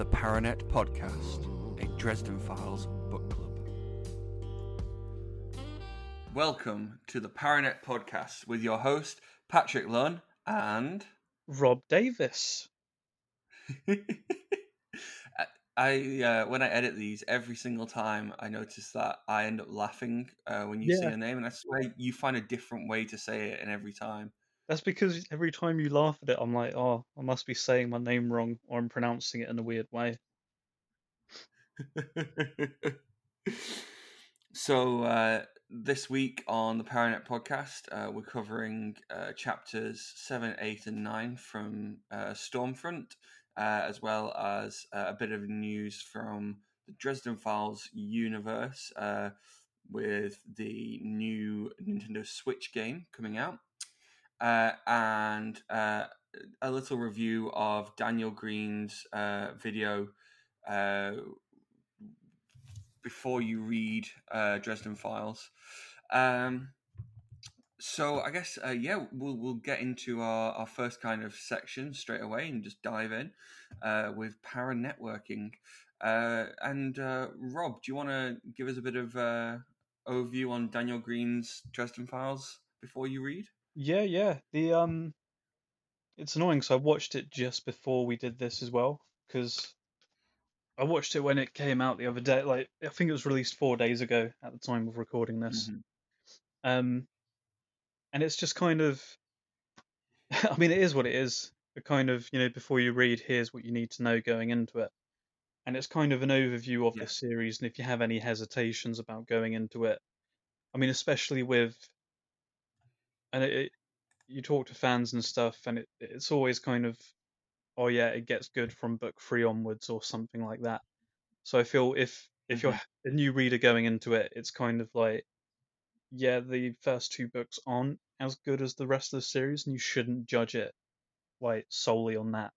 the Paranet Podcast, a Dresden Files book club. Welcome to the Paranet Podcast with your host, Patrick Lunn, and. Robb Davis. I uh, when I edit these every single time I notice that I end up laughing uh, when you say Yeah. a name, and I swear you find a different way to say it in every time. That's because every time you laugh at it, I'm like, oh, I must be saying my name wrong or I'm pronouncing it in a weird way. so uh, this week on the Paranet podcast, uh, we're covering uh, chapters seven, eight, and nine from uh, Stormfront, uh, as well as uh, a bit of news from the Dresden Files universe with the new Nintendo Switch game coming out, uh, and uh, a little review of Daniel Greene's uh, video. Uh, before you read uh, Dresden Files. Um, so I guess uh, yeah, we'll we'll get into our, our first kind of section straight away and just dive in with para networking. And Robb, do you want to give us a bit of overview on Daniel Greene's Dresden Files before you read? Yeah, yeah. The um, it's annoying. So I watched it just before we did this as well because I watched it when it came out the other day. Like I think it was released four days ago at the time of recording this. Mhm. Um, and it's just kind of, I mean, it is what it is. A kind of, you know, before you read, here's what you need to know going into it. And it's kind of an overview of Yeah. the series. And if you have any hesitations about going into it, I mean, especially with, and it, it you talk to fans and stuff, and it, it's always kind of, oh yeah, it gets good from book three onwards or something like that. So I feel if if you're a new reader going into it, it's kind of like, yeah, the first two books aren't as good as the rest of the series, and you shouldn't judge it like solely on that.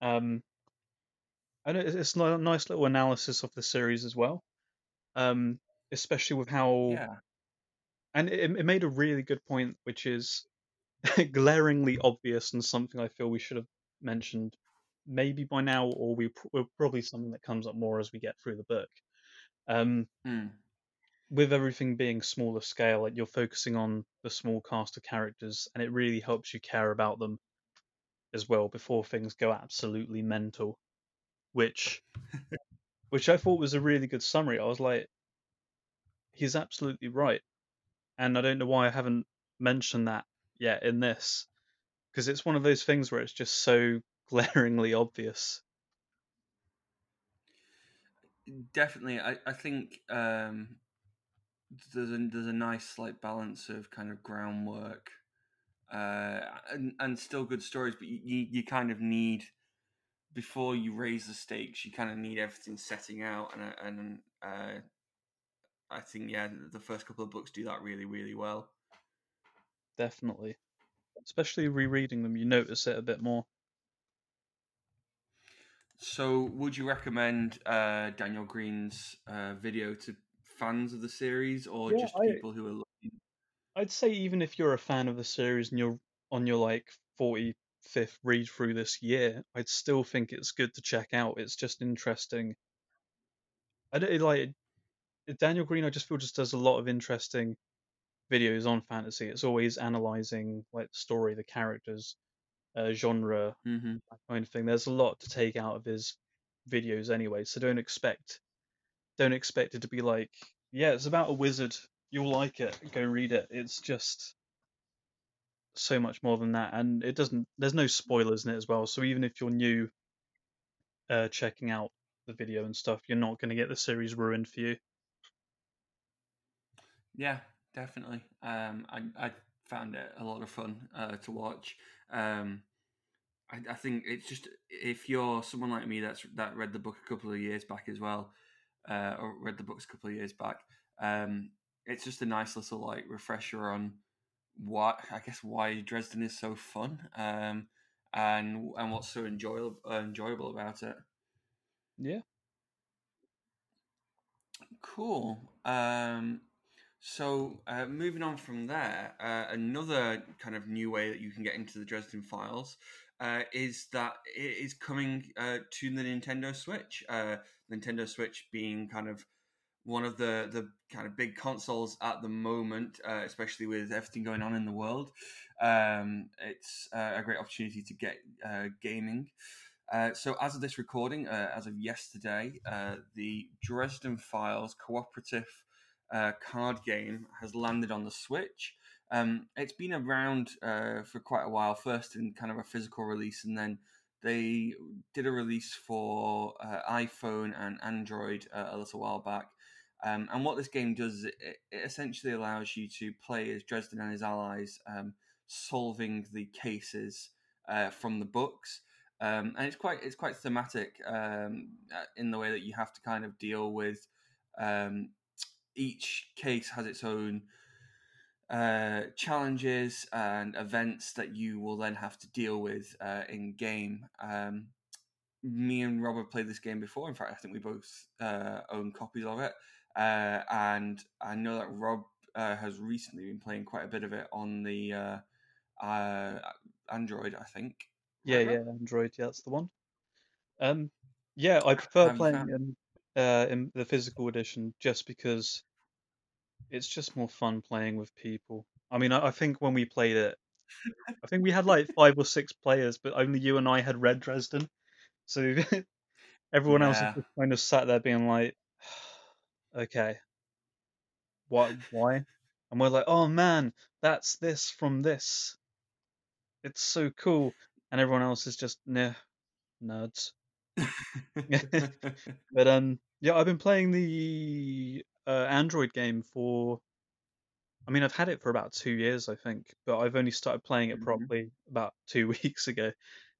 Um, and it- it's a nice little analysis of the series as well. Um, especially with how Yeah, and it, it made a really good point, which is glaringly obvious and something I feel we should have mentioned maybe by now, or we pr- will probably something that comes up more as we get through the book. Um, Mm. with everything being smaller scale, like you're focusing on the small cast of characters, and it really helps you care about them as well before things go absolutely mental. Which, which I thought was a really good summary. I was like, he's absolutely right, and I don't know why I haven't mentioned that yet in this, because it's one of those things where it's just so glaringly obvious. definitely. I I think um, there's a there's a nice like balance of kind of groundwork uh, and and still good stories, but you, you kind of need before you raise the stakes, you kind of need everything setting out, and and uh, I think yeah, the first couple of books do that really really well. Definitely, especially rereading them, you notice it a bit more. So, would you recommend uh, Daniel Greene's uh, video to fans of the series, or Yeah, just I- people who are looking? I'd say even if you're a fan of the series and you're on your like 45th read through this year, I'd still think it's good to check out. It's just interesting. I don't like Daniel Greene. I just feel just does a lot of interesting videos on fantasy. It's always analyzing like the story, the characters, uh, genre, Mm-hmm. that kind of thing. There's a lot to take out of his videos anyway, so don't expect don't expect it to be like, yeah, it's about a wizard. You'll like it. Go read it. It's just so much more than that, and it doesn't. There's no spoilers in it as well. So even if you're new, uh, checking out the video and stuff, you're not going to get the series ruined for you. Yeah, definitely. Um, I I found it a lot of fun uh, to watch. Um, I, I think it's just if you're someone like me that's that read the book a couple of years back as well, uh, or read the books a couple of years back. Um, it's just a nice little like refresher on what I guess why Dresden is so fun. Um, and and what's so enjoyable uh, enjoyable about it. Yeah. Cool. Um, So, uh, moving on from there, uh, another kind of new way that you can get into the Dresden Files uh, is that it is coming uh, to the Nintendo Switch. Uh, Nintendo Switch being kind of one of the the kind of big consoles at the moment, uh, especially with everything going on in the world. Um, it's a great opportunity to get gaming. Uh, so, as of this recording, uh, as of yesterday, uh, the Dresden Files cooperative uh, card game has landed on the Switch. Um, it's been around uh, for quite a while, first in kind of a physical release, and then they did a release for iPhone and Android a little while back. Um, and what this game does is it, it, essentially allows you to play as Dresden and his allies, um, solving the cases from the books um, and it's quite it's quite thematic um, uh, in the way that you have to kind of deal with um, each case has its own uh, challenges and events that you will then have to deal with uh, in game. Um, me and Robb have played this game before. In fact, I think we both uh, own copies of it, uh, and I know that Robb uh, has recently been playing quite a bit of it on the Android, I think. Yeah, yeah, Android. Yeah, that's the one. Um, yeah, I prefer you playing in uh in the physical edition just because it's just more fun playing with people. I mean, I, I think when we played it, I think we had like five or six players, but only you and I had read Dresden. So everyone else is just kind of sat there being like, okay, what, why? And we're like, oh man, that's this from this. It's so cool. And everyone else is just, nah, nerds. But um, yeah, I've been playing the uh, Android game for. I mean, I've had it for about two years, I think, but I've only started playing it properly about two weeks ago.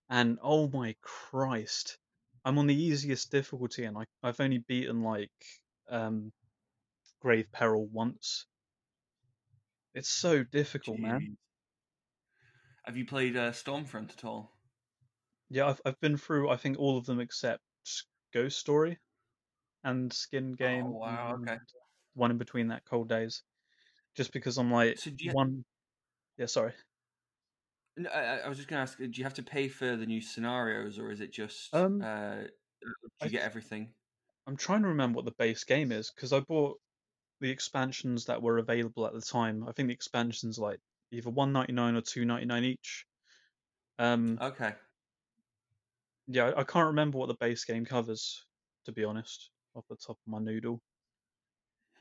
And oh my Christ, I'm on the easiest difficulty, and I, I've only beaten like um, Grave Peril once. It's so difficult, man. Have you played uh, Stormfront at all? Yeah, I've I've been through I think all of them except Ghost Story and Skin Game Oh wow. Okay. one in between that Cold Days. Just because I'm like So you? one. Yeah, sorry. no, I, I was just gonna ask. Do you have to pay for the new scenarios, or is it just? Um, Uh, you get everything? I'm trying to remember what the base game is because I bought the expansions that were available at the time. I think the expansions like either 199 or 299 each. Um, Okay. yeah, I, I can't remember what the base game covers to be honest, off the top of my noodle.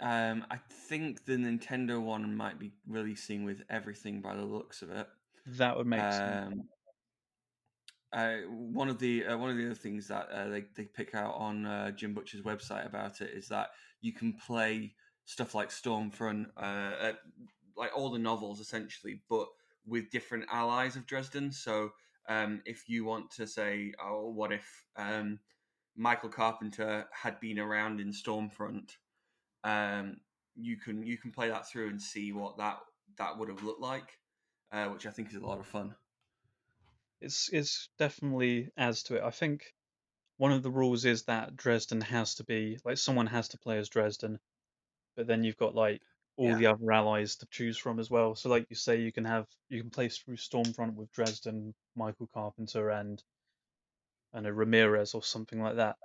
um, I think the Nintendo one might be releasing with everything by the looks of it. That would make sense. Um, uh, one of the uh, one of the other things that uh, they they pick out on uh, Jim Butcher's website about it is that you can play stuff like Stormfront, uh, uh, like all the novels essentially, but with different allies of Dresden. So um, if you want to say, oh, what if um, Michael Carpenter had been around in Stormfront, um, you can you can play that through and see what that that would have looked like, uh, which I think is a lot of fun. It's it's definitely adds to it. I think one of the rules is that Dresden has to be like someone has to play as Dresden, but then you've got like all Yeah. the other allies to choose from as well. So like you say, you can have you can play through Stormfront with Dresden, Michael Carpenter, and and a Ramirez or something like that.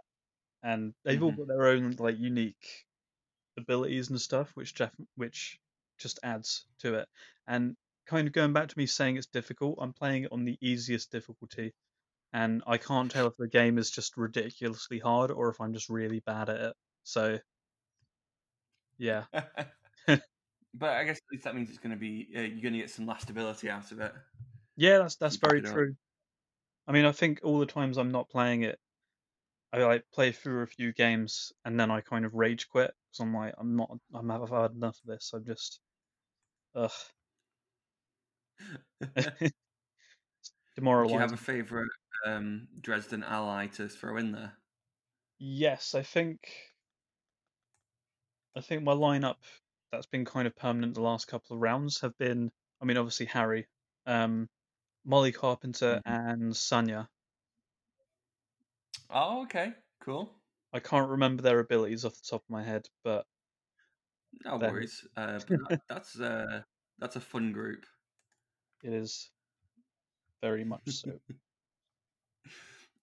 And they've all Mhm. got their own like unique abilities and stuff, which def- which just adds to it. And kind of going back to me saying it's difficult, I'm playing it on the easiest difficulty, and I can't tell if the game is just ridiculously hard or if I'm just really bad at it. So yeah, but I guess at least that means it's going to be uh, you're going to get some lastability out of it. yeah, that's that's very up. true. I mean, I think all the times I'm not playing it, I like play through a few games and then I kind of rage quit because I'm like, I'm not, I'm I've had enough of this. I'm just, ugh, Do you have a favorite um, Dresden ally to throw in there? Yes, I think, I think my lineup that's been kind of permanent the last couple of rounds have been, I mean, obviously Harry, um, Molly Carpenter, Mhm. and Sanya. Oh, okay, cool. I can't remember their abilities off the top of my head, but No they're worries. Uh, that, that's uh, that's a fun group. it is very much so.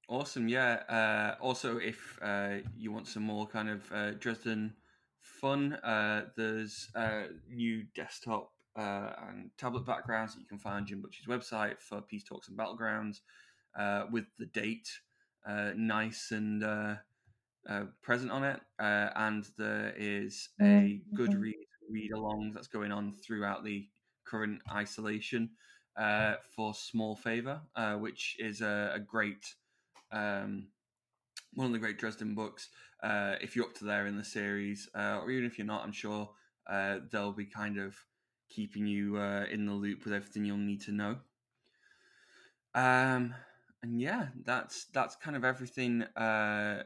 Awesome, yeah. Uh, also, if uh, you want some more kind of uh, Dresden fun, uh, there's uh, new desktop uh, and tablet backgrounds that you can find on Jim Butcher's website for Peace Talks and Battlegrounds uh, with the date uh, nice and uh, uh, present on it. Uh, and there is a good read, read along that's going on throughout the current isolation uh, for Small Favor, uh, which is a, a great um, one of the great Dresden books. Uh, if you're up to there in the series, uh, or even if you're not, I'm sure uh, they'll be kind of keeping you uh, in the loop with everything you'll need to know. Um, and yeah, that's that's kind of everything. Uh,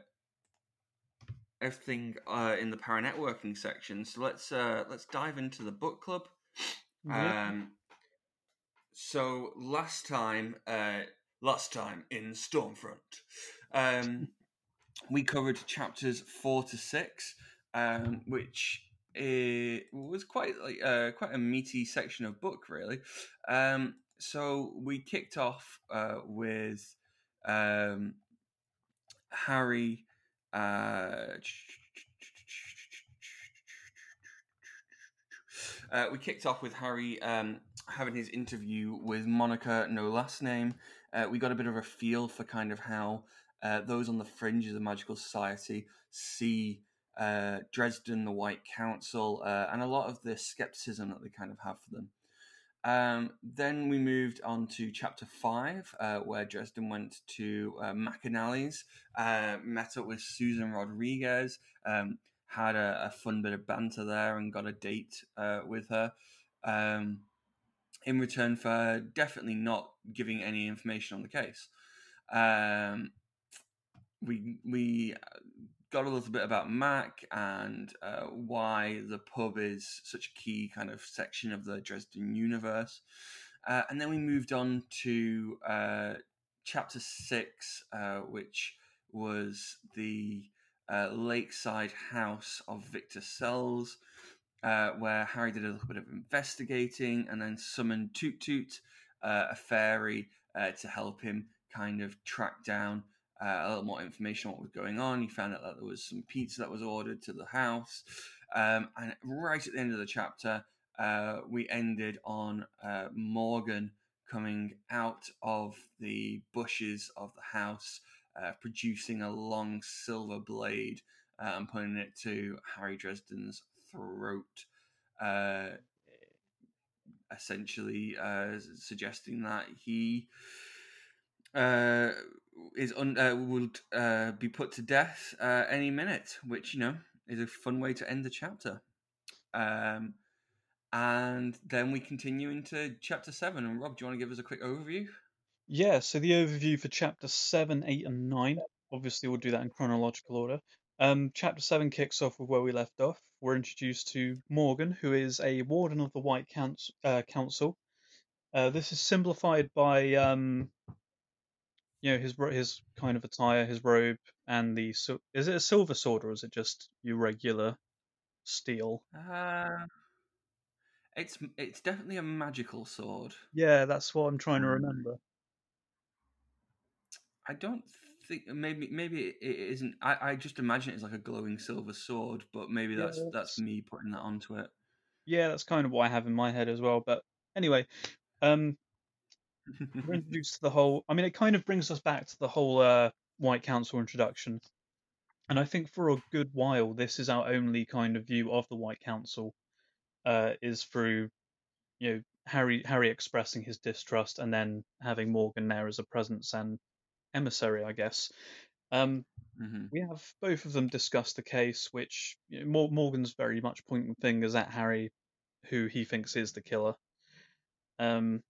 everything uh, in the para networking section. So let's uh, let's dive into the book club. Yeah. Um, so last time, uh, last time in Stormfront, um, we covered chapters four to six, um, which eh, was quite like uh, quite a meaty section of book, really. Um, so we kicked off uh, with um, Harry. Uh, uh, we kicked off with Harry um, having his interview with Monica, no last name. Uh, we got a bit of a feel for kind of how uh, those on the fringe of the magical society see uh, Dresden, the White Council, uh, and a lot of the skepticism that they kind of have for them. Um, then we moved on to chapter five, uh, where Dresden went to uh, McAnally's, uh, met up with Susan Rodriguez, um, had a, a, fun bit of banter there, and got a date uh, with her. Um, in return for definitely not giving any information on the case, um, we we got a little bit about Mac and uh, why the pub is such a key kind of section of the Dresden universe. Uh, and then we moved on to uh, chapter six, uh, which was the uh, lakeside house of Victor Sells, uh, where Harry did a little bit of investigating and then summoned Toot Toot, a fairy, to help him kind of track down uh, a little more information on what was going on. He found out that there was some pizza that was ordered to the house. Um, and right at the end of the chapter, uh, we ended on uh, Morgan coming out of the bushes of the house, uh, producing a long silver blade uh, and putting it to Harry Dresden's throat. Uh, essentially, suggesting that he is un, uh, will uh, be put to death uh, any minute, which you know is a fun way to end the chapter. Um, and then we continue into chapter seven. And Robb, do you want to give us a quick overview? Yeah. So the overview for chapter seven, eight, and nine. Obviously, we'll do that in chronological order. Um, chapter seven kicks off with where we left off. We're introduced to Morgan, who is a warden of the White Council. Uh, Council. Uh, this is simplified by um, you know his his kind of attire, his robe, and the is it a silver sword or is it just your regular steel? Uh, it's it's definitely a magical sword. Yeah, that's what I'm trying to hmm. remember. I don't think maybe maybe it isn't. I, I just imagine it's like a glowing silver sword, but maybe yeah, that's, that's that's me putting that onto it. Yeah, that's kind of what I have in my head as well. But anyway, um, we're introduced to the whole. I mean, it kind of brings us back to the whole uh, White Council introduction, and I think for a good while this is our only kind of view of the White Council, uh, is through, you know, Harry Harry expressing his distrust, and then having Morgan there as a presence and emissary, I guess. Um, mm-hmm. We have both of them discuss the case, which you know, Morgan's very much pointing fingers at Harry, who he thinks is the killer. Um,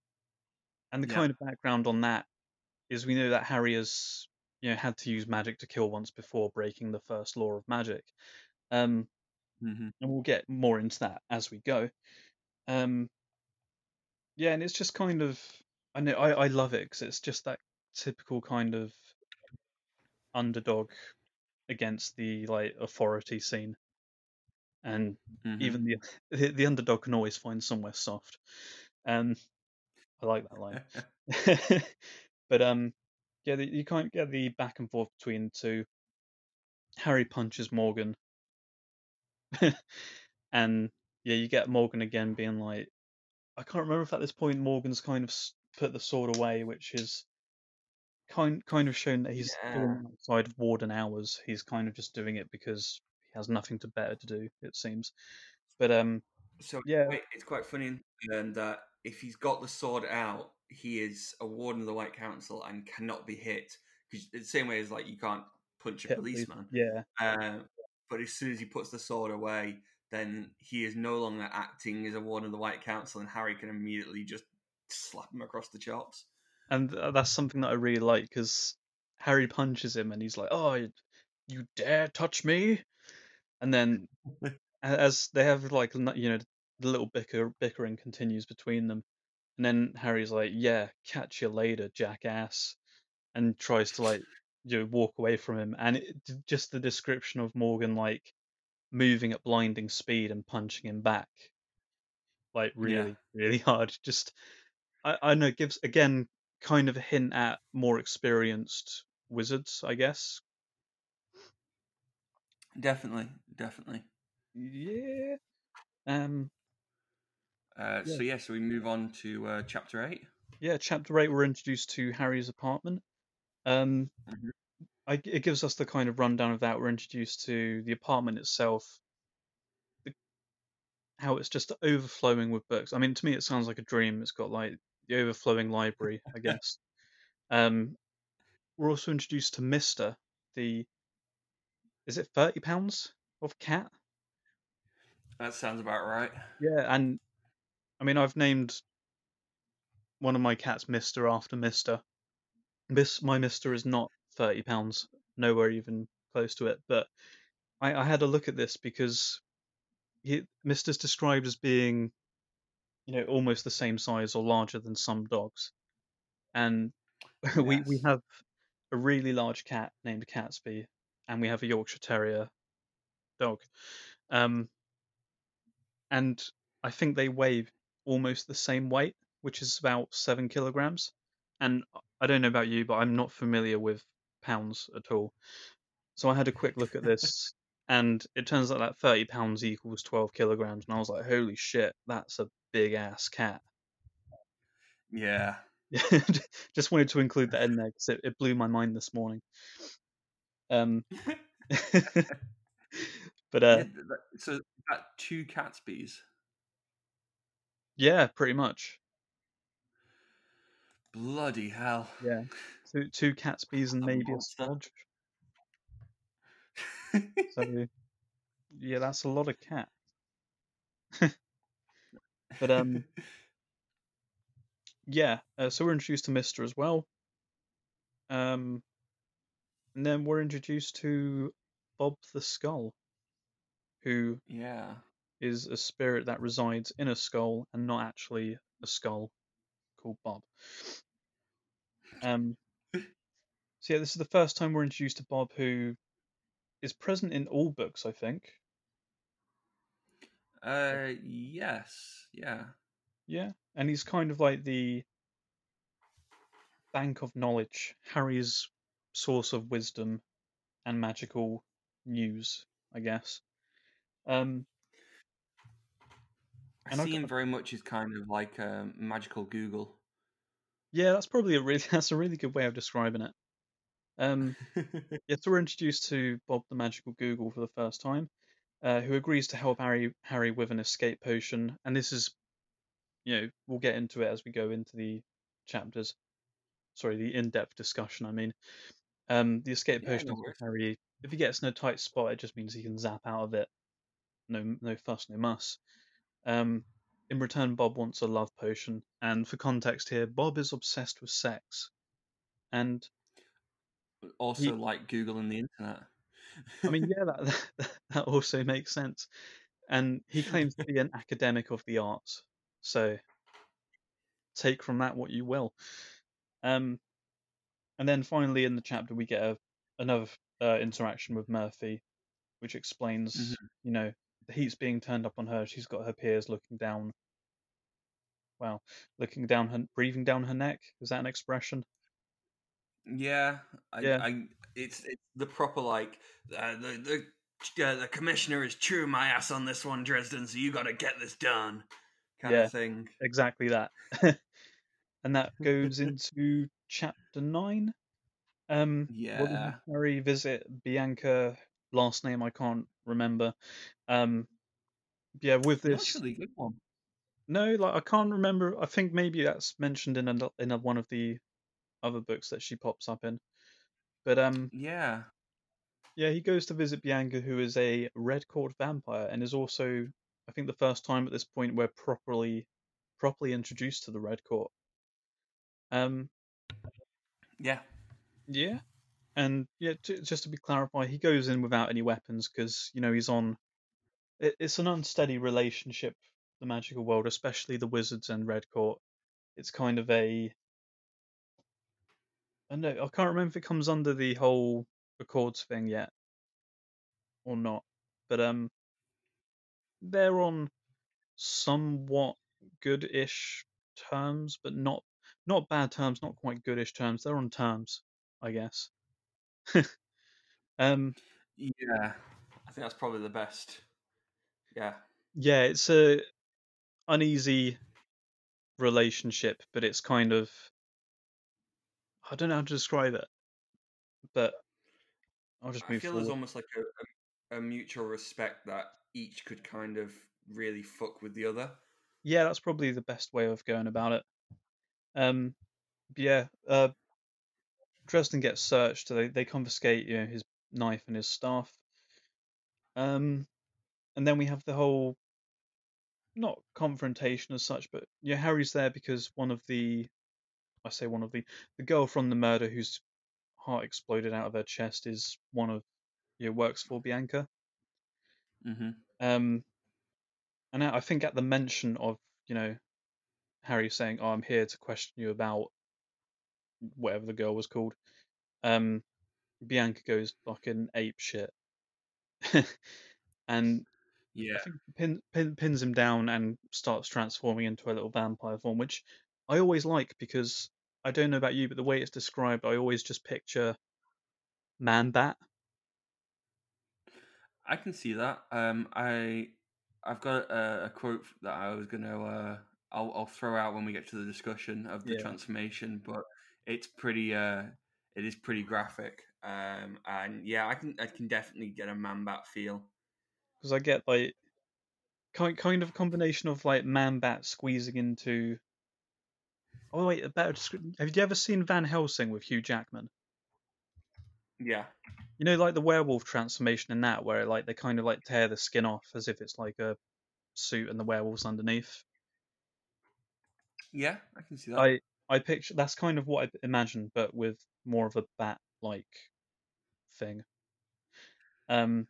and the yeah. kind of background on that is we know that Harry has you know had to use magic to kill once before breaking the first law of magic. Um, mm-hmm. and we'll get more into that as we go. Um, yeah, and it's just kind of I know I, I love it because it's just that typical kind of underdog against the like authority scene, and Mhm. even the, the the underdog can always find somewhere soft. Um, I like that line. but um, yeah, the, you can't get the back and forth between the two. Harry punches Morgan, and yeah, you get Morgan again being like, I can't remember if at this point Morgan's kind of put the sword away, which is kind kind of shown that he's Yeah. outside of warden hours. He's kind of just doing it because he has nothing to better to do, it seems. But um, So yeah, it's quite funny in that if he's got the sword out, he is a warden of the White Council and cannot be hit. Because the same way as like you can't punch a policeman. yeah, Uh, but as soon as he puts the sword away, then he is no longer acting as a warden of the White Council, and Harry can immediately just slap him across the chops. and that's something that I really like because Harry punches him and he's like, "Oh, you- dare touch me!" And then as they have like you know the little bicker bickering continues between them, and then Harry's like, "Yeah, catch you later, jackass," and tries to like you know, walk away from him, and it, just the description of Morgan like moving at blinding speed and punching him back, like really really hard. Just I I know gives again kind of a hint at more experienced wizards, I guess. Definitely, definitely. Yeah. Um. Uh, Yeah. So yeah, so we move on to uh, chapter eight. yeah, chapter eight, we're introduced to Harry's apartment. Um, Mhm. I, it gives us the kind of rundown of that. We're introduced to the apartment itself, the, how it's just overflowing with books. I mean, to me, it sounds like a dream. It's got like the overflowing library, I guess. Um, we're also introduced to Mister, the is it thirty pounds of cat? That sounds about right. Yeah, and I mean, I've named one of my cats Mister after Mister. This my Mister is not thirty pounds, nowhere even close to it. But I, I had a look at this because he, Mister's described as being, you know, almost the same size or larger than some dogs, and we we have a really large cat named Catsby, and we have a Yorkshire Terrier dog, um, and I think they weigh almost the same weight, which is about seven kilograms. And I don't know about you, but I'm not familiar with pounds at all. So I had a quick look at this, and it turns out that 30 pounds equals 12 kilograms. And I was like, holy shit, that's a big ass cat. Yeah. Just wanted to include that in there because it, it blew my mind this morning. Um, but uh, that- so that two Catsbys. yeah, pretty much. Bloody hell. Yeah. Two, two Catsbys and maybe a. Slodge. So yeah, that's a lot of cat. But um, yeah. Uh, so we're introduced to Mister as well. Um, and then we're introduced to Bob the Skull, who yeah. is a spirit that resides in a skull and not actually a skull called Bob. Um, so yeah, this is the first time we're introduced to Bob, who is present in all books, I think. Uh, yes. Yeah. Yeah, and he's kind of like the bank of knowledge, Harry's source of wisdom and magical news, I guess. Um, I see him very much as kind of like a magical Google. yeah, that's probably a really that's a really good way of describing it. Um, yeah, so we're introduced to Bob the Magical Google for the first time, uh, who agrees to help Harry Harry with an escape potion, and this is, you know, we'll get into it as we go into the chapters. Sorry, the in-depth discussion. I mean, um, the escape Yeah, potion no Harry. If he gets in a tight spot, it just means he can zap out of it. No, no fuss, no muss. Um, in return, Bob wants a love potion, and for context here, Bob is obsessed with sex, and Also, He- like Google and the internet. I mean, yeah, that that also makes sense. And he claims to be an academic of the arts, so take from that what you will. Um, and then finally in the chapter we get a, another uh, interaction with Murphy, which explains, Mhm. you know, the heat's being turned up on her. She's got her peers looking down. Well, looking down her, breathing down her neck. Is that an expression? Yeah, I, Yeah. I, it's it's the proper like uh, the the uh, the commissioner is chewing my ass on this one, Dresden. So you got to get this done, kind Yeah. of thing. Exactly that. and that goes into chapter nine. Um, Yeah, Harry visit Bianca. Last name I can't remember. Um, yeah, with that's this. a really good one. No, like I can't remember. I think maybe that's mentioned in a, in a, one of the other books that she pops up in. But um, Yeah, yeah, he goes to visit Bianca, who is a red court vampire, and is also, I think, the first time at this point we're properly, properly introduced to the red court. Um, yeah, yeah, and yeah, j- just to be clarified, he goes in without any weapons because you know he's on. It, it's an unsteady relationship, the magical world, especially the wizards and red court. It's kind of a I know I can't remember if it comes under the whole Accords thing yet or not, but um, they're on somewhat good-ish terms, but not not bad terms, not quite goodish terms. They're on terms, I guess. um, yeah. I think that's probably the best. Yeah, yeah, it's a uneasy relationship, but it's kind of I don't know how to describe it, but I'll just move. I feel forward. there's almost like a, a, a mutual respect that each could kind of really fuck with the other. Yeah, that's probably the best way of going about it. Um, yeah, uh, Dresden gets searched. They they confiscate you know his knife and his staff. Um, and then we have the whole not confrontation as such, but yeah, Harry's there because one of the I say one of the the girl from the murder whose heart exploded out of her chest is one of you know, works for Bianca. Mm-hmm. Um, and I I think at the mention of you know Harry saying, "Oh, I'm here to question you about whatever the girl was called," um, Bianca goes fucking ape shit, and Yeah, I think pin, pin, pins him down and starts transforming into a little vampire form, which I always like because I don't know about you, but the way it's described, I always just picture man bat. I can see that. Um, I I've got a, a quote that I was gonna uh, I'll I'll throw out when we get to the discussion of the Yeah. transformation, but it's pretty uh it is pretty graphic. Um, and yeah, I can I can definitely get a man bat feel. Because I get like kind kind of combination of like man bat squeezing into. Oh wait, a better description. Have you ever seen Van Helsing with Hugh Jackman? Yeah, You know, like the werewolf transformation in that, where like they kind of like tear the skin off as if it's like a suit and the werewolf's underneath. yeah, I can see that. I I picture that's kind of what I imagine, but with more of a bat like thing. Um,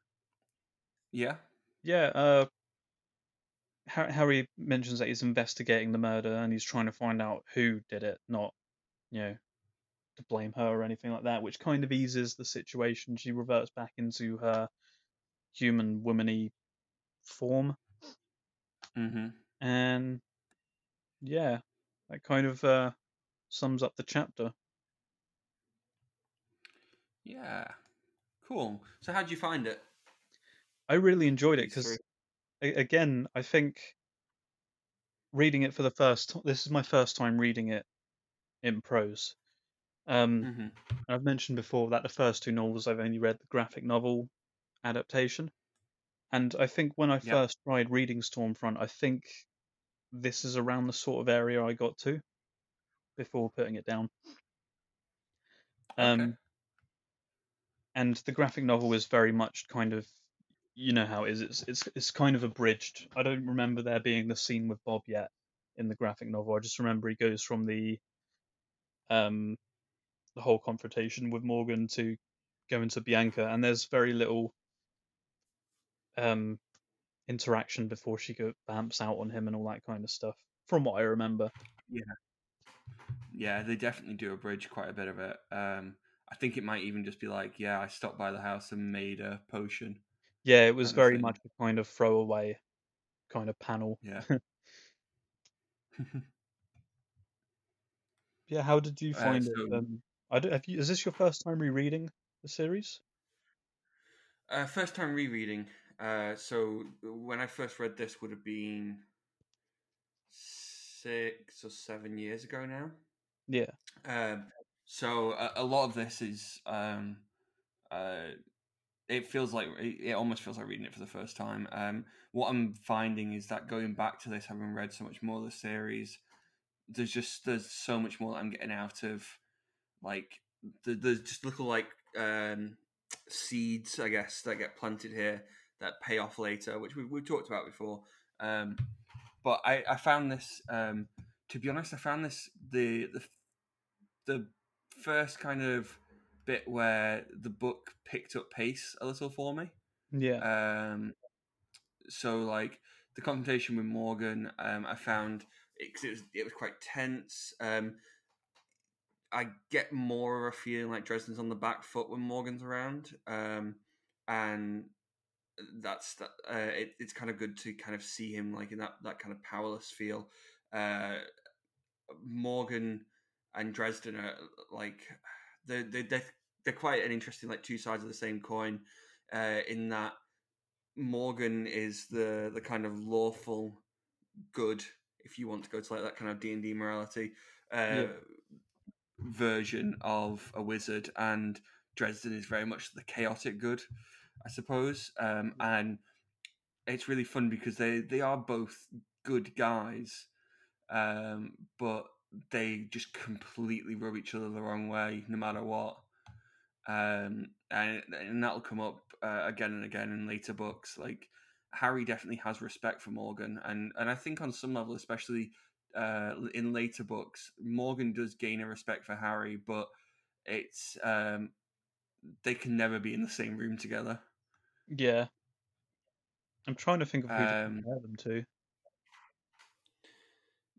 yeah, yeah. Uh, Harry mentions that he's investigating the murder and he's trying to find out who did it, not you know to blame her or anything like that, which kind of eases the situation. She reverts back into her human womany form, mm-hmm. and yeah, that kind of uh, sums up the chapter. yeah, cool. So how'd you find it? I really enjoyed it because again, I think reading it for the first t- this is my first time reading it in prose. Um, Mm-hmm. and I've mentioned before that the first two novels I've only read the graphic novel adaptation, and I think when I Yep. first tried reading Stormfront, I think this is around the sort of area I got to before putting it down. Um, Okay. and the graphic novel is very much kind of you know how it is it's it's it's kind of abridged i don't remember there being the scene with bob yet in the graphic novel i just remember he goes from the um the whole confrontation with morgan to going to bianca and there's very little um interaction before she go bamps out on him and all that kind of stuff from what i remember Yeah, they definitely do abridge quite a bit of it. Um, I think it might even just be like, yeah, I stopped by the house and made a potion. Yeah, it was very much a kind of throwaway kind of panel. Yeah. Yeah, how did you Uh, find so- it? Um, I don't, have you, is this your first time rereading the series? Uh, first time rereading. Uh, so when I first read this would have been six or seven years ago now. Yeah, Um, so a, a lot of this is, um, uh, it feels like it, it almost feels like reading it for the first time. Um, what I'm finding is that going back to this, having read so much more of the series, there's just there's so much more that I'm getting out of, like the, there's just little like um, seeds, I guess, that get planted here that pay off later, which we we've talked about before. Um, but I, I found this, um, to be honest, I found this the the the first kind of bit where the book picked up pace a little for me. yeah, Um, so like the confrontation with Morgan, um, I found it, 'cause it was it was quite tense. Um, I get more of a feeling like Dresden's on the back foot when Morgan's around, um, and that's that. Uh, it, it's kind of good to kind of see him like in that that kind of powerless feel. Uh, Morgan and Dresden are like they're they're they're, quite an interesting like two sides of the same coin. Uh, in that Morgan is the the kind of lawful good, if you want to go to like that kind of D and D morality uh, Yeah. version of a wizard, and Dresden is very much the chaotic good, I suppose. Um, and it's really fun because they they are both good guys, um, but they just completely rub each other the wrong way, no matter what. Um, and and that'll come up uh, again and again in later books. Like Harry definitely has respect for Morgan, and and I think on some level, especially uh, in later books, Morgan does gain a respect for Harry, but it's um, they can never be in the same room together. Yeah. I'm trying to think of who to Um, compare them to.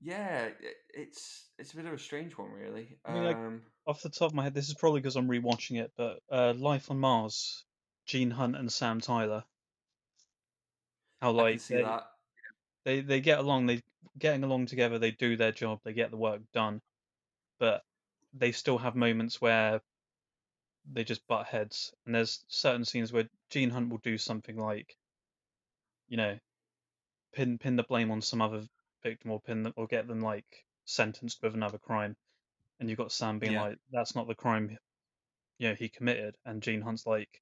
Yeah, it's it's a bit of a strange one, really. I mean, like- um, Off the top of my head, this is probably because I'm rewatching it, but uh, Life on Mars, Gene Hunt and Sam Tyler. How like see they, that. they they get along, they getting along together, they do their job, they get the work done, but they still have moments where they just butt heads, and there's certain scenes where Gene Hunt will do something like, you know, pin pin the blame on some other victim or pin them or get them like sentenced with another crime, and you've got Sam being Yeah. like, that's not the crime, you know, he committed, and Gene Hunt's like,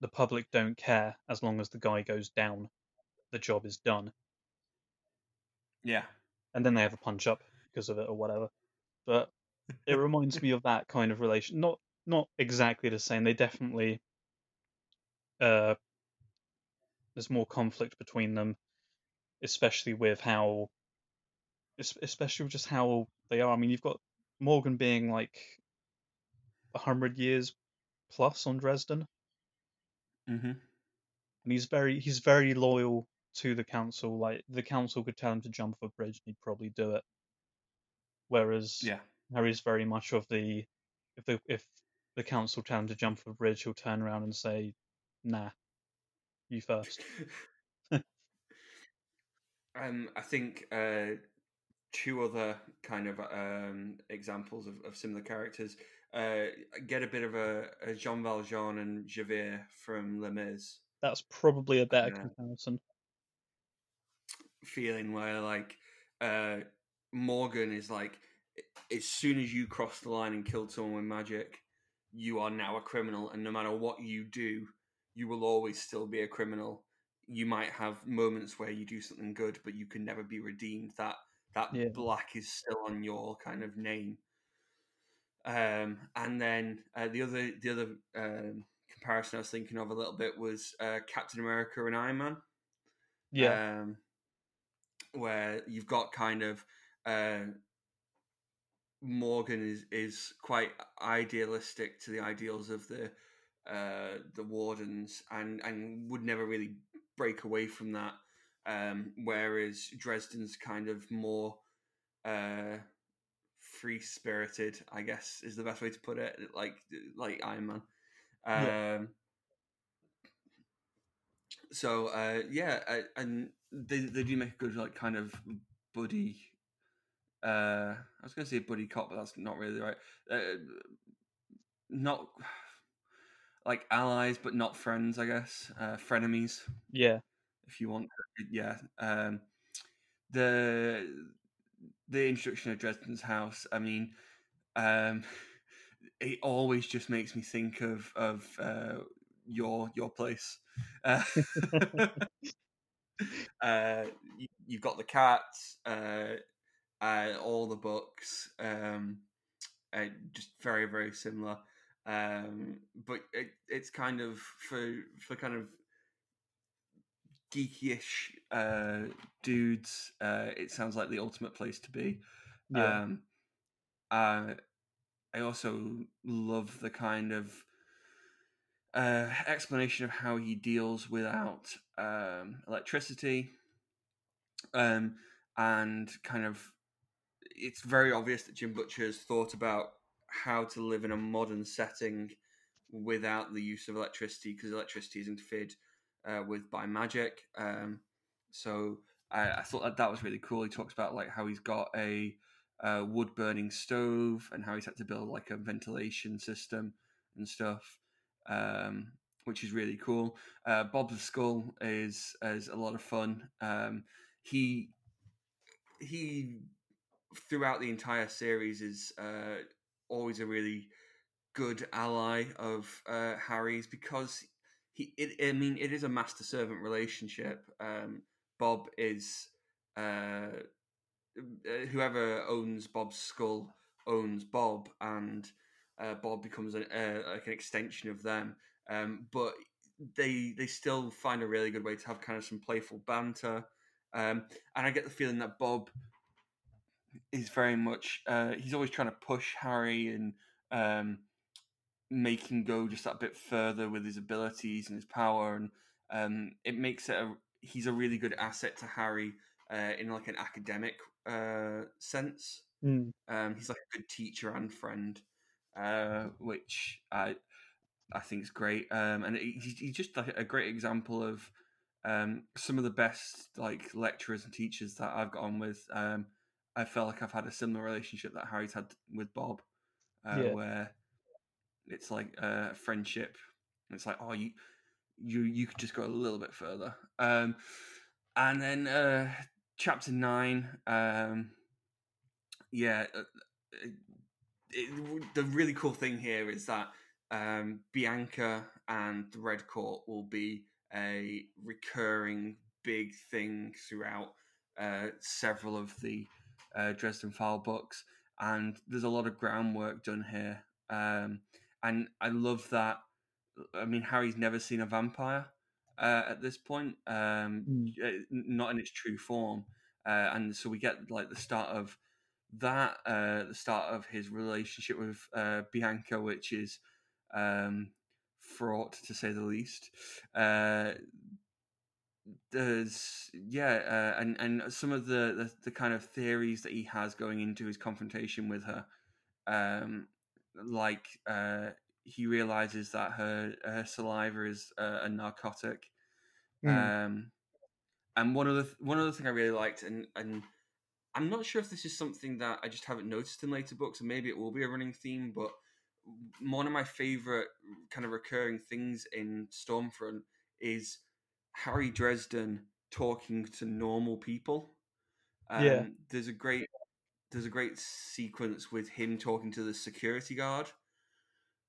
the public don't care as long as the guy goes down, the job is done, Yeah, and then they have a punch up because of it or whatever. But it reminds me of that kind of relation. Not not exactly the same. They definitely uh there's more conflict between them, especially with how especially with just how they are. I mean, you've got Morgan being like a hundred years plus on Dresden, hmm and he's very he's very loyal to the council. Like the council could tell him to jump off a bridge, and he'd probably do it. Whereas yeah, Harry's very much of the if the if the council tell him to jump off a bridge, he'll turn around and say, "Nah, you first. um, I think uh, two other kind of um, examples of, of similar characters uh, get a bit of a, a Jean Valjean and Javert from Les Mis That's probably a better Yeah. comparison. feeling where like uh, Morgan is like, as soon as you cross the line and killed someone with magic, you are now a criminal, and no matter what you do, you will always still be a criminal. You might have moments where you do something good, but you can never be redeemed. That that Yeah. black is still on your kind of name. Um, and then uh, the other the other um, comparison I was thinking of a little bit was uh, Captain America and Iron Man Yeah, um, where you've got kind of uh, Morgan is is quite idealistic to the ideals of the uh, the wardens and and would never really break away from that. Um, whereas Dresden's kind of more uh, free spirited. I guess is the best way to put it. Like like Iron Man. Yeah. Um, so uh, yeah, uh, and they they do make a good like kind of buddy. Uh, I was going to say buddy cop, but that's not really right. Uh, not like allies, but not friends. I guess uh, frenemies, Yeah. if you want. Yeah. Um, the the introduction of Dresden's house. I mean, um, it always just makes me think of of uh, your your place. Uh, uh, you, you've got the cats, uh, all the books, um, uh, just very very similar. Um, but it, it's kind of for for kind of geekyish uh, dudes. Uh, it sounds like the ultimate place to be. Yeah. Um, uh, I also love the kind of uh, explanation of how he deals without um, electricity, um, and kind of it's very obvious that Jim Butcher has thought about how to live in a modern setting without the use of electricity because electricity is interfered uh, with by magic. Um, so I, I thought that that was really cool. He talks about like how he's got a uh, wood burning stove and how he's had to build like a ventilation system and stuff, um, which is really cool. Uh, Bob the Skull is is a lot of fun. Um, he he throughout the entire series is uh, always a really good ally of uh, Harry's because he. It, I mean, it is a master servant relationship. Um, Bob is uh, uh, whoever owns Bob's skull owns Bob, and uh, Bob becomes an, uh, like an extension of them. Um, but they they still find a really good way to have kind of some playful banter. Um, and I get the feeling that Bob is very much uh, he's always trying to push Harry and um, make him go just that bit further with his abilities and his power, and um, it makes it a he's a really good asset to Harry uh, in like an academic uh, sense. Mm. Um, he's like a good teacher and friend, uh, which I I think is great. Um, and he- he's, he's just like a great example of um, some of the best like lecturers and teachers that I've got on with. Um, I felt like I've had a similar relationship that Harry's had with Bob, uh, Yeah. where it's like a friendship. It's like, oh, you you you could just go a little bit further. Um, and then uh, chapter nine, um, yeah, uh, it, it, the really cool thing here is that um, Bianca and the Red Court will be a recurring big thing throughout uh, several of the uh, Dresden File books, and there's a lot of groundwork done here. Um, and I love that. I mean, Harry's never seen a vampire uh, at this point, um, Mm. uh, not in its true form, uh, and so we get like the start of that, uh, the start of his relationship with uh, Bianca, which is um, fraught to say the least. There's yeah, uh, and and some of the, the the kind of theories that he has going into his confrontation with her, um, like uh, he realizes that her her saliva is uh, a narcotic, Mm. um, and one of the one other thing I really liked, and and I'm not sure if this is something that I just haven't noticed in later books, and maybe it will be a running theme, but one of my favorite kind of recurring things in Stormfront is Harry Dresden talking to normal people. Um, Yeah. There's a great there's a great sequence with him talking to the security guard.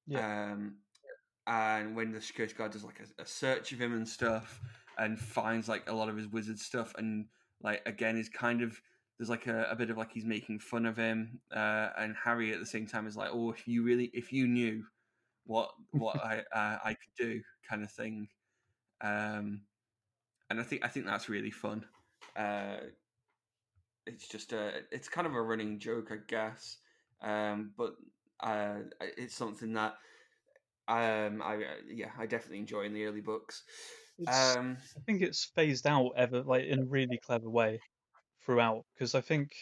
Yeah. Um, and when the security guard does like a, a search of him and stuff, and finds like a lot of his wizard stuff, and like again is kind of there's like a, a bit of like he's making fun of him, uh, and Harry at the same time is like, oh, if you really if you knew what what I uh, I could do, kind of thing. Um, and I think I think that's really fun. Uh, it's just a it's kind of a running joke, I guess. Um, but uh, it's something that um, I yeah I definitely enjoy in the early books. Um, I think it's phased out ever like in a really clever way throughout because I think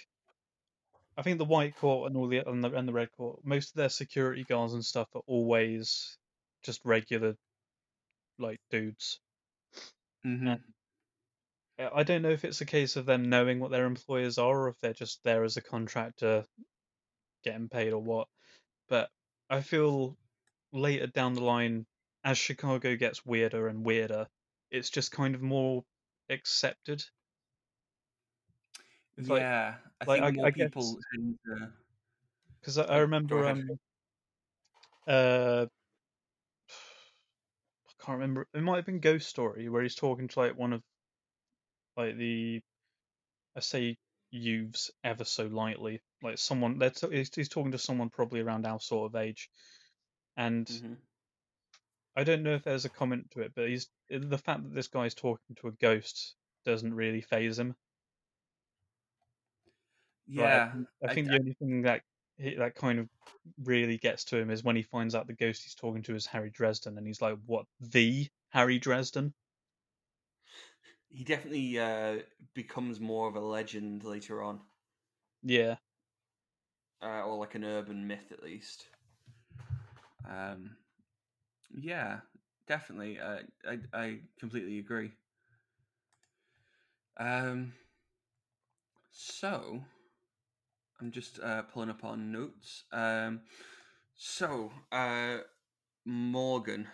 I think the White Court and all the and the and the Red Court, most of their security guards and stuff are always just regular, like dudes. hmm Uh, I don't know if it's a case of them knowing what their employers are, or if they're just there as a contractor, getting paid or what. But I feel later down the line, as Chicago gets weirder and weirder, it's just kind of more accepted. It's like, Yeah, I like think I, more I people guess tend to. because I, I remember um uh I can't remember it might have been Ghost Story where he's talking to like one of like the I say youths ever so lightly like someone they're t- he's, he's talking to someone probably around our sort of age and hmm I don't know if there's a comment to it but he's the fact that this guy's talking to a ghost doesn't really faze him Yeah, I I, think I the only thing that he, that kind of really gets to him is when he finds out the ghost he's talking to is Harry Dresden, and he's like, "What the Harry Dresden?" He definitely uh, becomes more of a legend later on, Yeah, uh, or like an urban myth at least. Um, yeah, definitely. Uh, I I completely agree. Um, so I'm just uh, pulling up our notes. Um, so uh, Morgan,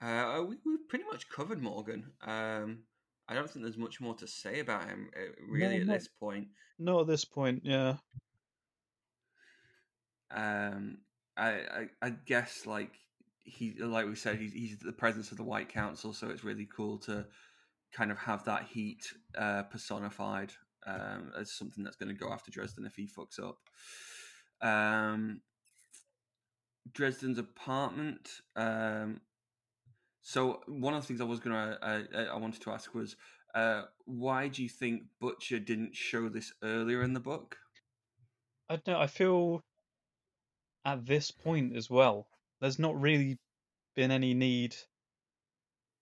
uh, we we've pretty much covered Morgan. Um, I don't think there's much more to say about him uh, really no, at this point. No, at this point. Yeah, Um, I, I I guess like he like we said he's he's the presence of the White Council, so it's really cool to kind of have that heat uh, personified um, as something that's going to go after Dresden if he fucks up. Um, Dresden's apartment. Um, so one of the things I was gonna I, I wanted to ask was uh, why do you think Butcher didn't show this earlier in the book? I don't. I feel at this point as well, there's not really been any need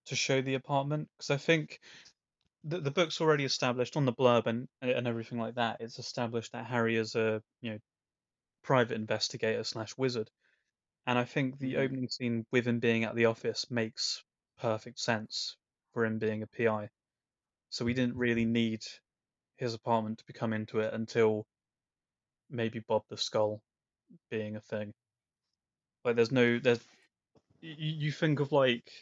to show the apartment because I think the the book's already established on the blurb and and everything like that. It's established that Harry is a you know private investigator slash wizard. And I think the hmm opening scene with him being at the office makes perfect sense for him being a PI. So we didn't really need his apartment to become into it until maybe Bob the Skull being a thing. Like there's no there's you, you think of like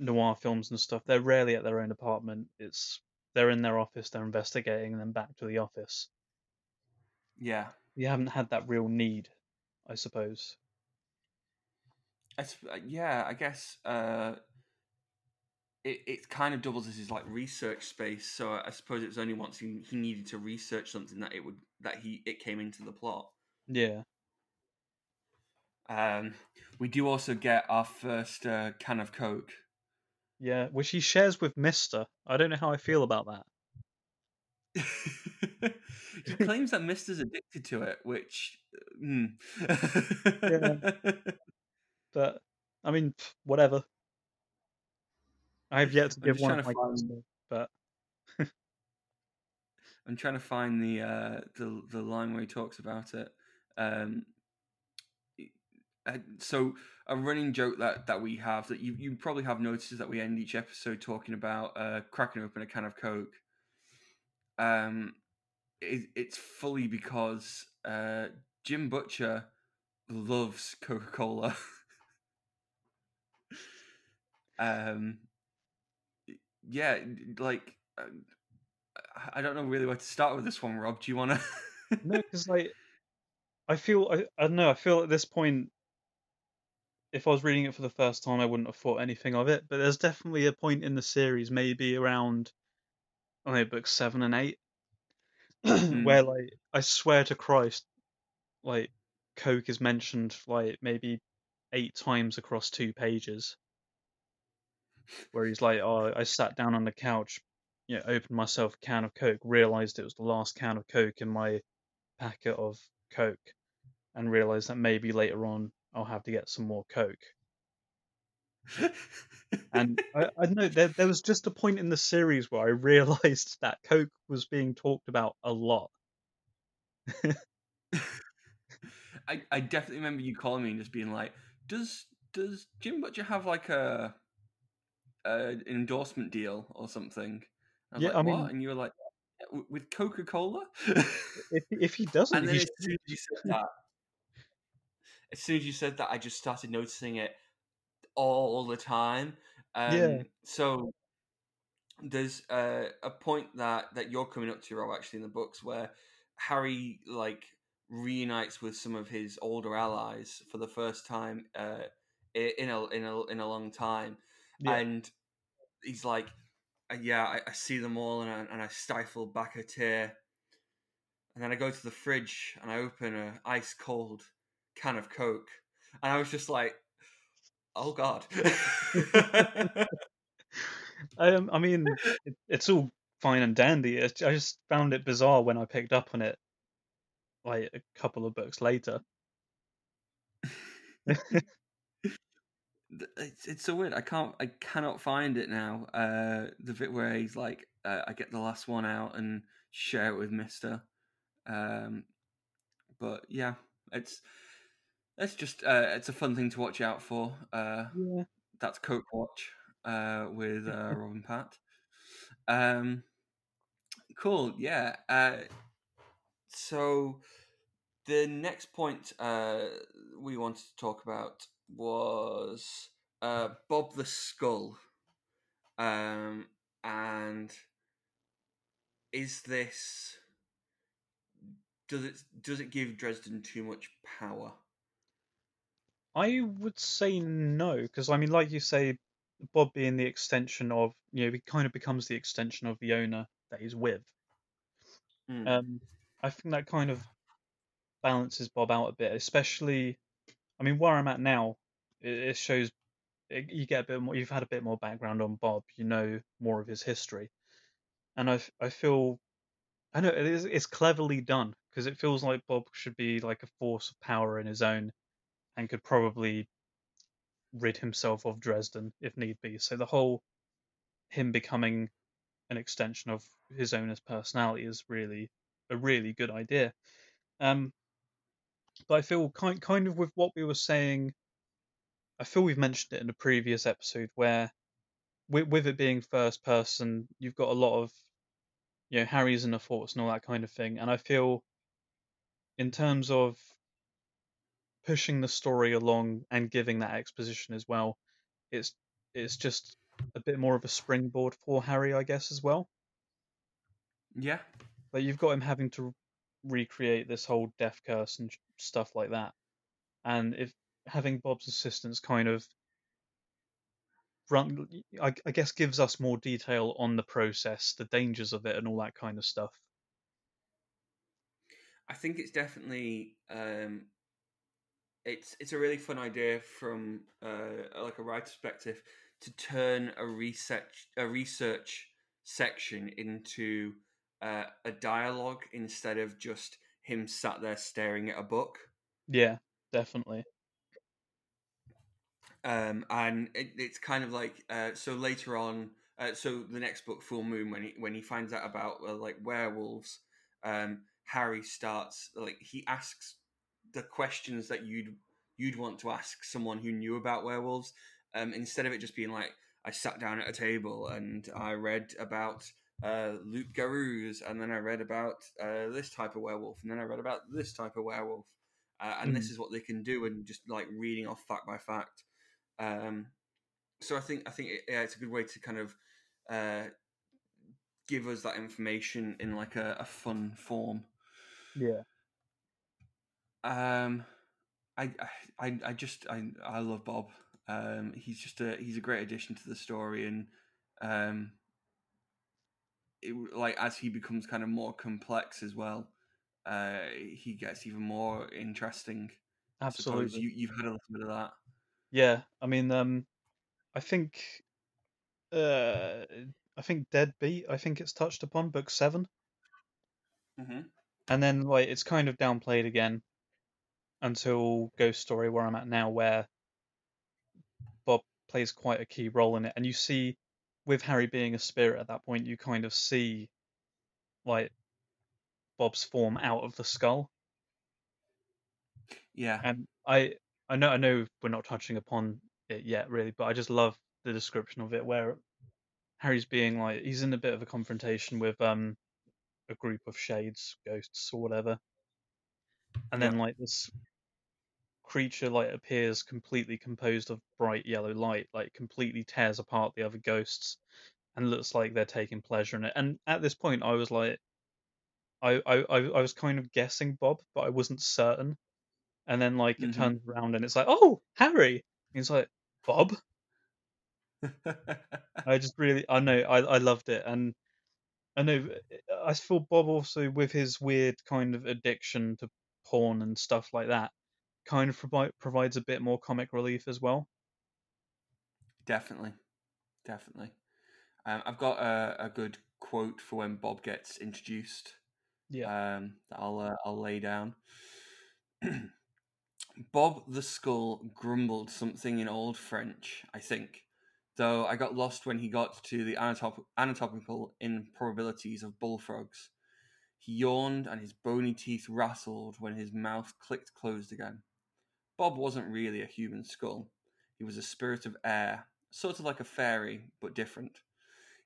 noir films and stuff, they're rarely at their own apartment. It's they're in their office, they're investigating, and then back to the office. Yeah, You haven't had that real need, I suppose. Uh, yeah, I guess uh, it it kind of doubles as his like research space. So I suppose it was only once he, he needed to research something that it would that he it came into the plot. Yeah. Um, we do also get our first uh, can of Coke. Yeah, which he shares with Mister. I don't know how I feel about that. he claims that Mister's addicted to it, which. mm. But I mean, whatever. I have yet to give one of to my find. customers, but I'm trying to find the uh, the the line where he talks about it. Um, uh, so a running joke that that we have that you you probably have noticed is that we end each episode talking about uh, cracking open a can of Coke. Um, it, it's fully because uh, Jim Butcher loves Coca Cola. um, yeah, like uh, I- I don't know really where to start with this one, Robb. Do you want to? no, because like I feel I, I don't know. I feel at this point, if I was reading it for the first time, I wouldn't have thought anything of it. But there's definitely a point in the series, maybe around I don't know, books seven and eight, where like I swear to Christ, like Coke is mentioned like maybe eight times across two pages. Where he's like, "Oh, I sat down on the couch, you know, opened myself a can of Coke, realized it was the last can of Coke in my packet of Coke, and realized that maybe later on I'll have to get some more Coke." And I, I know there there was just a point in the series where I realized that Coke was being talked about a lot. I, I definitely remember you calling me and just being like, "Does does Jim Butcher have like a, an endorsement deal or something?" I was Yeah, like, I "What?" mean- and you were like, "W- "With Coca Cola." If if he doesn't, and then as soon as you said that, as soon as you said that, I just started noticing it all the time. Um, Yeah. So there's uh, a point that that you're coming up to, Robb, actually in the books where Harry like reunites with some of his older allies for the first time uh, in a in a in a long time, Yeah. and he's like, uh, "Yeah, I, I see them all," and I, and I stifle back a tear. And then I go to the fridge and I open a ice cold can of Coke, and I was just like, "Oh God!" Um, I mean, it, it's all fine and dandy. It's, I just found it bizarre when I picked up on it, like a couple of books later. It's, it's so weird. I can't, I cannot find it now. Uh, the bit where he's like, uh, I get the last one out and share it with Mister. Um, but yeah, it's it's just uh, it's a fun thing to watch out for. Uh, Yeah. that's Coke Watch uh, with uh, Robin Pat. Um, cool. Yeah. Uh, so the next point uh, we wanted to talk about was uh, Bob the Skull. Um, and is this does it does it give Dresden too much power? I would say no, because I mean, like you say, Bob being the extension of, you know, he kind of becomes the extension of the owner that he's with. Mm. Um, I think that kind of balances Bob out a bit, especially, I mean, where I'm at now, it, it shows it, you get a bit more, you've had a bit more background on Bob, you know more of his history, and I I feel, I know it is, it's cleverly done because it feels like Bob should be like a force of power in his own, and could probably rid himself of Dresden if need be. So the whole him becoming an extension of his owner's personality is really a really good idea. Um, but I feel kind kind of with what we were saying. I feel we've mentioned it in a previous episode where, with, with it being first person, you've got a lot of, you know, Harry's in the forts and all that kind of thing. And I feel, in terms of pushing the story along and giving that exposition as well, it's it's just a bit more of a springboard for Harry, I guess, as well. Yeah. But you've got him having to recreate this whole death curse and stuff like that, and if having Bob's assistance kind of run, I, I guess, gives us more detail on the process, the dangers of it, and all that kind of stuff. I think it's definitely um, it's it's a really fun idea from uh, like a writer perspective to turn a research a research section into uh, a dialogue instead of just him sat there staring at a book. Yeah, definitely. Um, and it, it's kind of like uh, so later on. Uh, so the next book, Fool Moon, when he when he finds out about uh, like werewolves, um, Harry starts like he asks the questions that you'd you'd want to ask someone who knew about werewolves. Um, instead of it just being like I sat down at a table and I read about uh, loup-garous, and then I read about uh, this type of werewolf, and then I read about this type of werewolf, uh, and this is what they can do, and just like reading off fact by fact. Um, so I think I think it, yeah, it's a good way to kind of uh, give us that information in like a, a fun form. Yeah. Um, I, I I just I I love Bob. Um, he's just a he's a great addition to the story, and um, it, like as he becomes kind of more complex as well, uh, he gets even more interesting. I suppose. Absolutely. You you've had a little bit of that. Yeah, I mean, um, I think, uh, I think Deadbeat. I think it's touched upon book seven, Mm-hmm. and then like it's kind of downplayed again until Ghost Story, where I'm at now, where Bob plays quite a key role in it, and you see, with Harry being a spirit at that point, you kind of see, like, Bob's form out of the skull. Yeah. And I I know I know we're not touching upon it yet really, but I just love the description of it where Harry's being like he's in a bit of a confrontation with um a group of shades, ghosts or whatever. And then like this creature like appears completely composed of bright yellow light, like completely tears apart the other ghosts and looks like they're taking pleasure in it. And at this point I was like I I I was kind of guessing Bob, but I wasn't certain. And then like it Mhm. turns around and it's like, "Oh, Harry." And he's like, "Bob?" I just really, I know, I, I loved it, and I know, I feel Bob also with his weird kind of addiction to porn and stuff like that, kind of provi- provides a bit more comic relief as well. definitely, definitely. Um, I've got a, a good quote for when Bob gets introduced. Yeah, um, that I'll uh, I'll lay down. Bob the Skull grumbled something in Old French, I think, though I got lost when he got to the anatop- anatomical improbabilities of bullfrogs. He yawned and his bony teeth rattled when his mouth clicked closed again. Bob wasn't really a human skull. He was a spirit of air, sort of like a fairy, but different.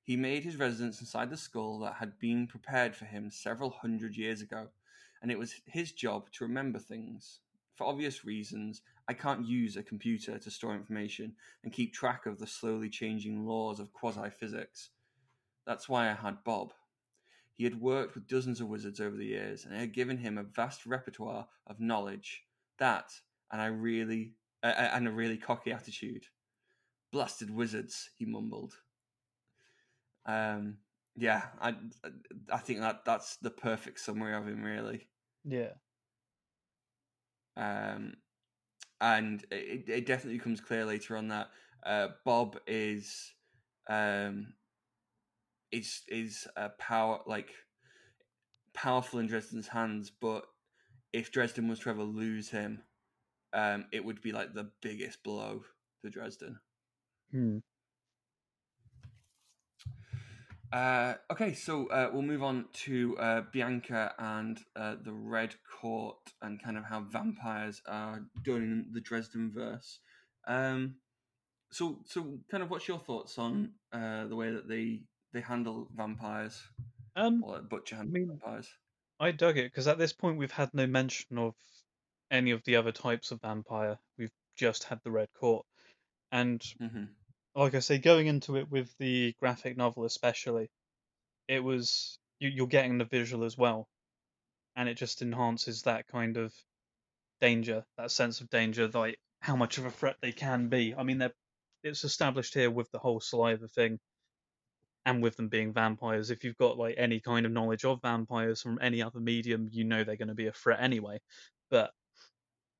He made his residence inside the skull that had been prepared for him several hundred years ago, and it was his job to remember things. For obvious reasons, I can't use a computer to store information and keep track of the slowly changing laws of quasi physics. That's why I had Bob. He had worked with dozens of wizards over the years, and it had given him a vast repertoire of knowledge. That, and I really, uh, and a really cocky attitude. Blasted wizards, he mumbled. Um, yeah, I, I think that that's the perfect summary of him, really. yeah, Um, and it, it definitely comes clear later on that uh, Bob is, um, is is a power like powerful in Dresden's hands, but if Dresden was to ever lose him, um, it would be like the biggest blow to Dresden. hmm. Uh, okay, so uh, we'll move on to uh, Bianca and uh, the Red Court and kind of how vampires are done in the Dresdenverse. Um, so, so kind of, what's your thoughts on uh, the way that they they handle vampires Um, or like, butcher I mean, vampires? I dug it because at this point we've had no mention of any of the other types of vampire. We've just had the Red Court, and hmm like I say, going into it with the graphic novel especially, it was you, you're getting the visual as well, and it just enhances that kind of danger, that sense of danger, like how much of a threat they can be. I mean, they're it's established here with the whole saliva thing, and with them being vampires. If you've got like any kind of knowledge of vampires from any other medium, you know they're going to be a threat anyway. But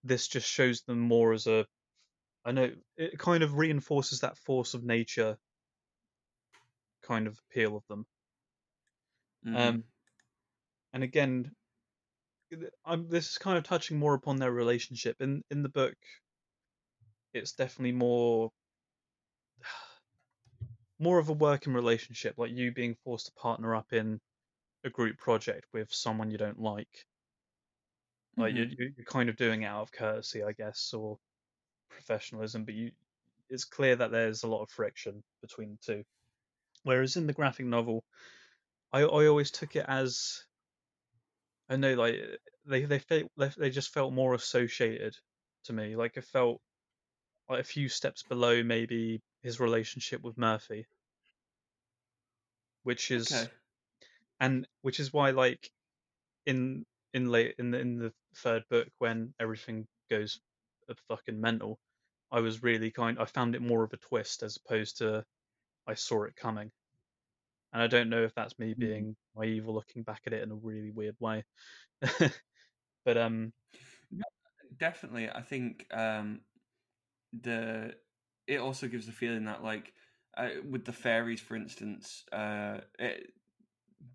this just shows them more as a I know it kind of reinforces that force of nature kind of appeal of them. hmm Um, and again, I'm, this is kind of touching more upon their relationship. In in the book, it's definitely more more of a working relationship, like you being forced to partner up in a group project with someone you don't like. Like you're, Mhm. you're you're kind of doing it out of courtesy, I guess, or professionalism, but you it's clear that there's a lot of friction between the two. Whereas in the graphic novel, I I always took it as I know like they they felt they, they just felt more associated to me. Like it felt like a few steps below maybe his relationship with Murphy, which is Okay. and which is why like in in late in the in the third book when everything goes a fucking mental, I was really kind I found it more of a twist as opposed to I saw it coming. And I don't know if that's me Mhm. being naive or looking back at it in a really weird way. but um Definitely, I think um, the it also gives the feeling that like uh, with the fairies, for instance, uh, it,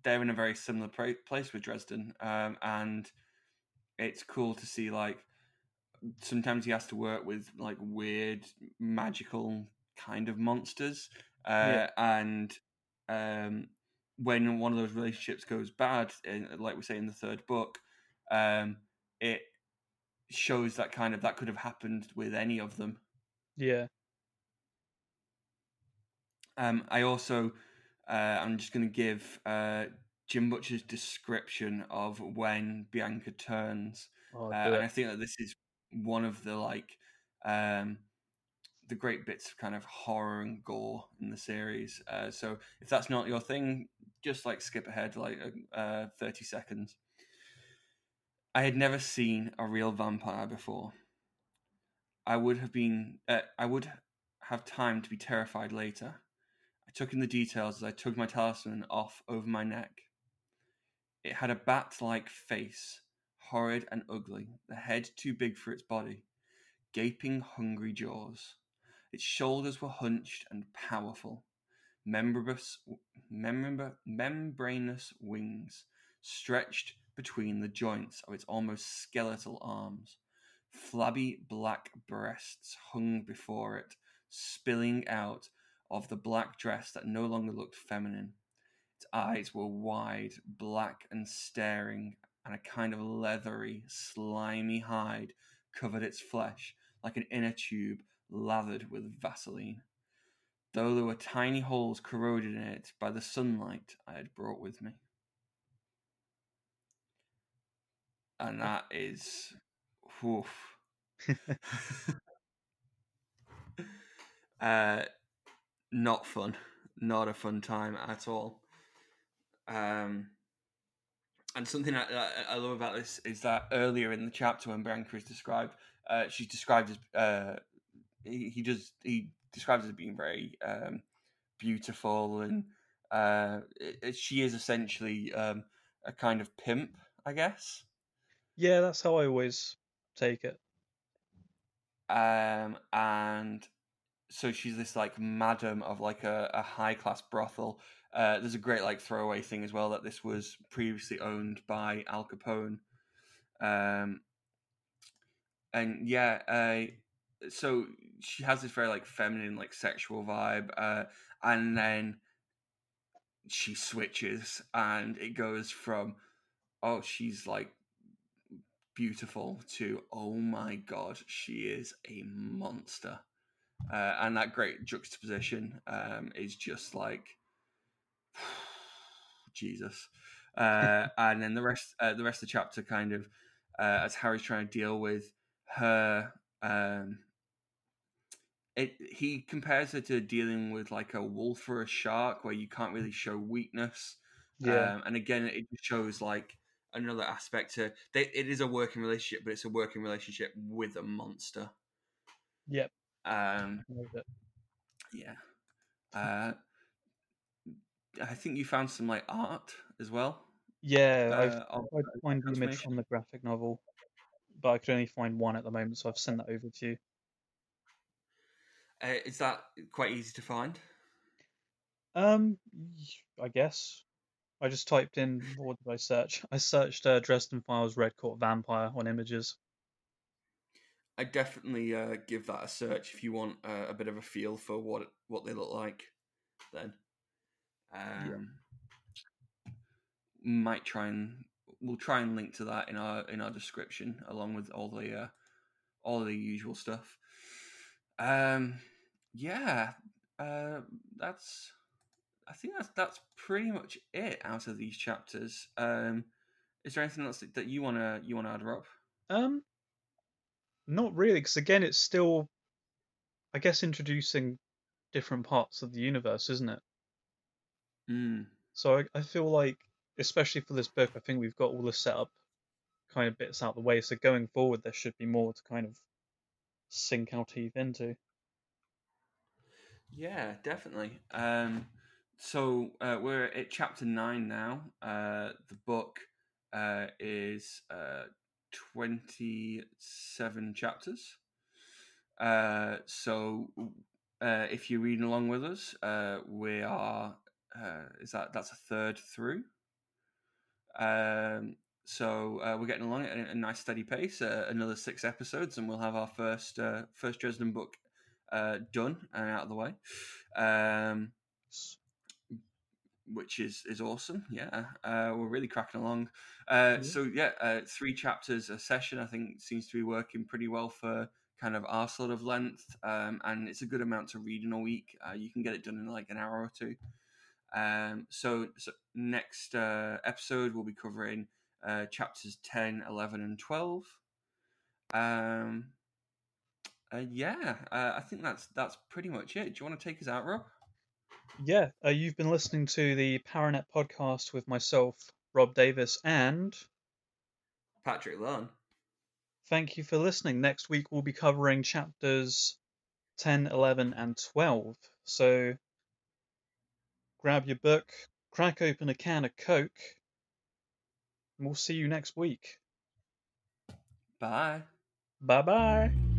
they're in a very similar pra- place with Dresden, um, and it's cool to see like sometimes he has to work with like weird magical kind of monsters, uh, yeah, and um, when one of those relationships goes bad, in, like we say in the third book, um, it shows that kind of that could have happened with any of them. Yeah. Um, I also, I'm just going to give uh, Jim Butcher's description of when Bianca turns, Oh, uh, and. I think that this is one of the like um, the great bits of kind of horror and gore in the series. Uh, so if that's not your thing, just like skip ahead like uh, thirty seconds. I had never seen a real vampire before. I would have been. Uh, I would have time to be terrified later. I took in the details as I tugged my talisman off over my neck. It had a bat like face, horrid and ugly, the head too big for its body, gaping, hungry jaws. Its shoulders were hunched and powerful, membranous, membra- membranous wings stretched between the joints of its almost skeletal arms. Flabby black breasts hung before it, spilling out of the black dress that no longer looked feminine. Its eyes were wide, black, and staring, and a kind of leathery, slimy hide covered its flesh like an inner tube lathered with Vaseline. Though there were tiny holes corroded in it by the sunlight I had brought with me. And that is. Oof. uh, not fun. Not a fun time at all. Um, and something I, I, love about this is that earlier in the chapter when Bianca is described, uh, she's described as uh, he, he does he describes as being very um, beautiful and uh, it, it- she is essentially um, a kind of pimp, I guess. Yeah, that's how I always take it. um, and so she's this like madam of like a, a high class brothel. Uh, there's a great like throwaway thing as well that this was previously owned by Al Capone. Um, and yeah, uh, so she has this very like feminine, like sexual vibe, uh, and then she switches, and it goes from oh she's like beautiful to oh my god she is a monster uh, and that great juxtaposition um, is just like jesus uh, and then the rest uh, the rest of the chapter kind of uh, as harry's trying to deal with her um, it, he compares her to dealing with like a wolf or a shark where you can't really show weakness Yeah. um, and again, it shows like another aspect to they, it is a working relationship, but it's a working relationship with a monster. Yep. Um, I love it. yeah. Uh, I think you found some like art as well. Yeah, I've Uh, of, tried to find the image from the graphic novel, but I could only find one at the moment, so I've sent that over to you. uh, is that quite easy to find? Um, I guess. I just typed in what did I search? I searched uh, Dresden Files Red Court Vampire on images. I definitely uh, give that a search if you want uh, a bit of a feel for what what they look like. Then, um, might try and we'll try and link to that in our in our description along with all the uh, all the usual stuff. Um, yeah, uh, that's I think that's that's pretty much it out of these chapters. Um, is there anything else that you wanna you wanna add, Robb? Um, not really, because again, it's still, I guess, introducing different parts of the universe, isn't it? Mm. So I, I feel like, especially for this book, I think we've got all the setup kind of bits out the way. So going forward, there should be more to kind of sink our teeth into. Yeah, definitely. Um, so uh, we're at chapter nine now. Uh, the book uh, is uh, twenty-seven chapters. Uh, so uh, if you're reading along with us, uh, we are. Uh, is that that's a third through? Um, so uh, we're getting along at a, nice steady pace. Uh, another six episodes, and we'll have our first first Dresden book done and out of the way. Um, which is is awesome. Yeah, uh, we're really cracking along. Uh, Yeah. So yeah, uh, three chapters a session. I think seems to be working pretty well for kind of our sort of length, um, and it's a good amount to read in a week. Uh, you can get it done in like an hour or two. Um, so, so next uh, episode we'll be covering uh, chapters 10, 11, and 12. Um, yeah, uh, I think that's that's pretty much it. Do you want to take us out, Robb? Yeah, uh, you've been listening to the Paranet podcast with myself, Robb Davis, and Patrick Lunn. thank you for listening. Next week we'll be covering chapters 10, 11, and 12. So grab your book, crack open a can of Coke, and we'll see you next week. Bye. Bye bye.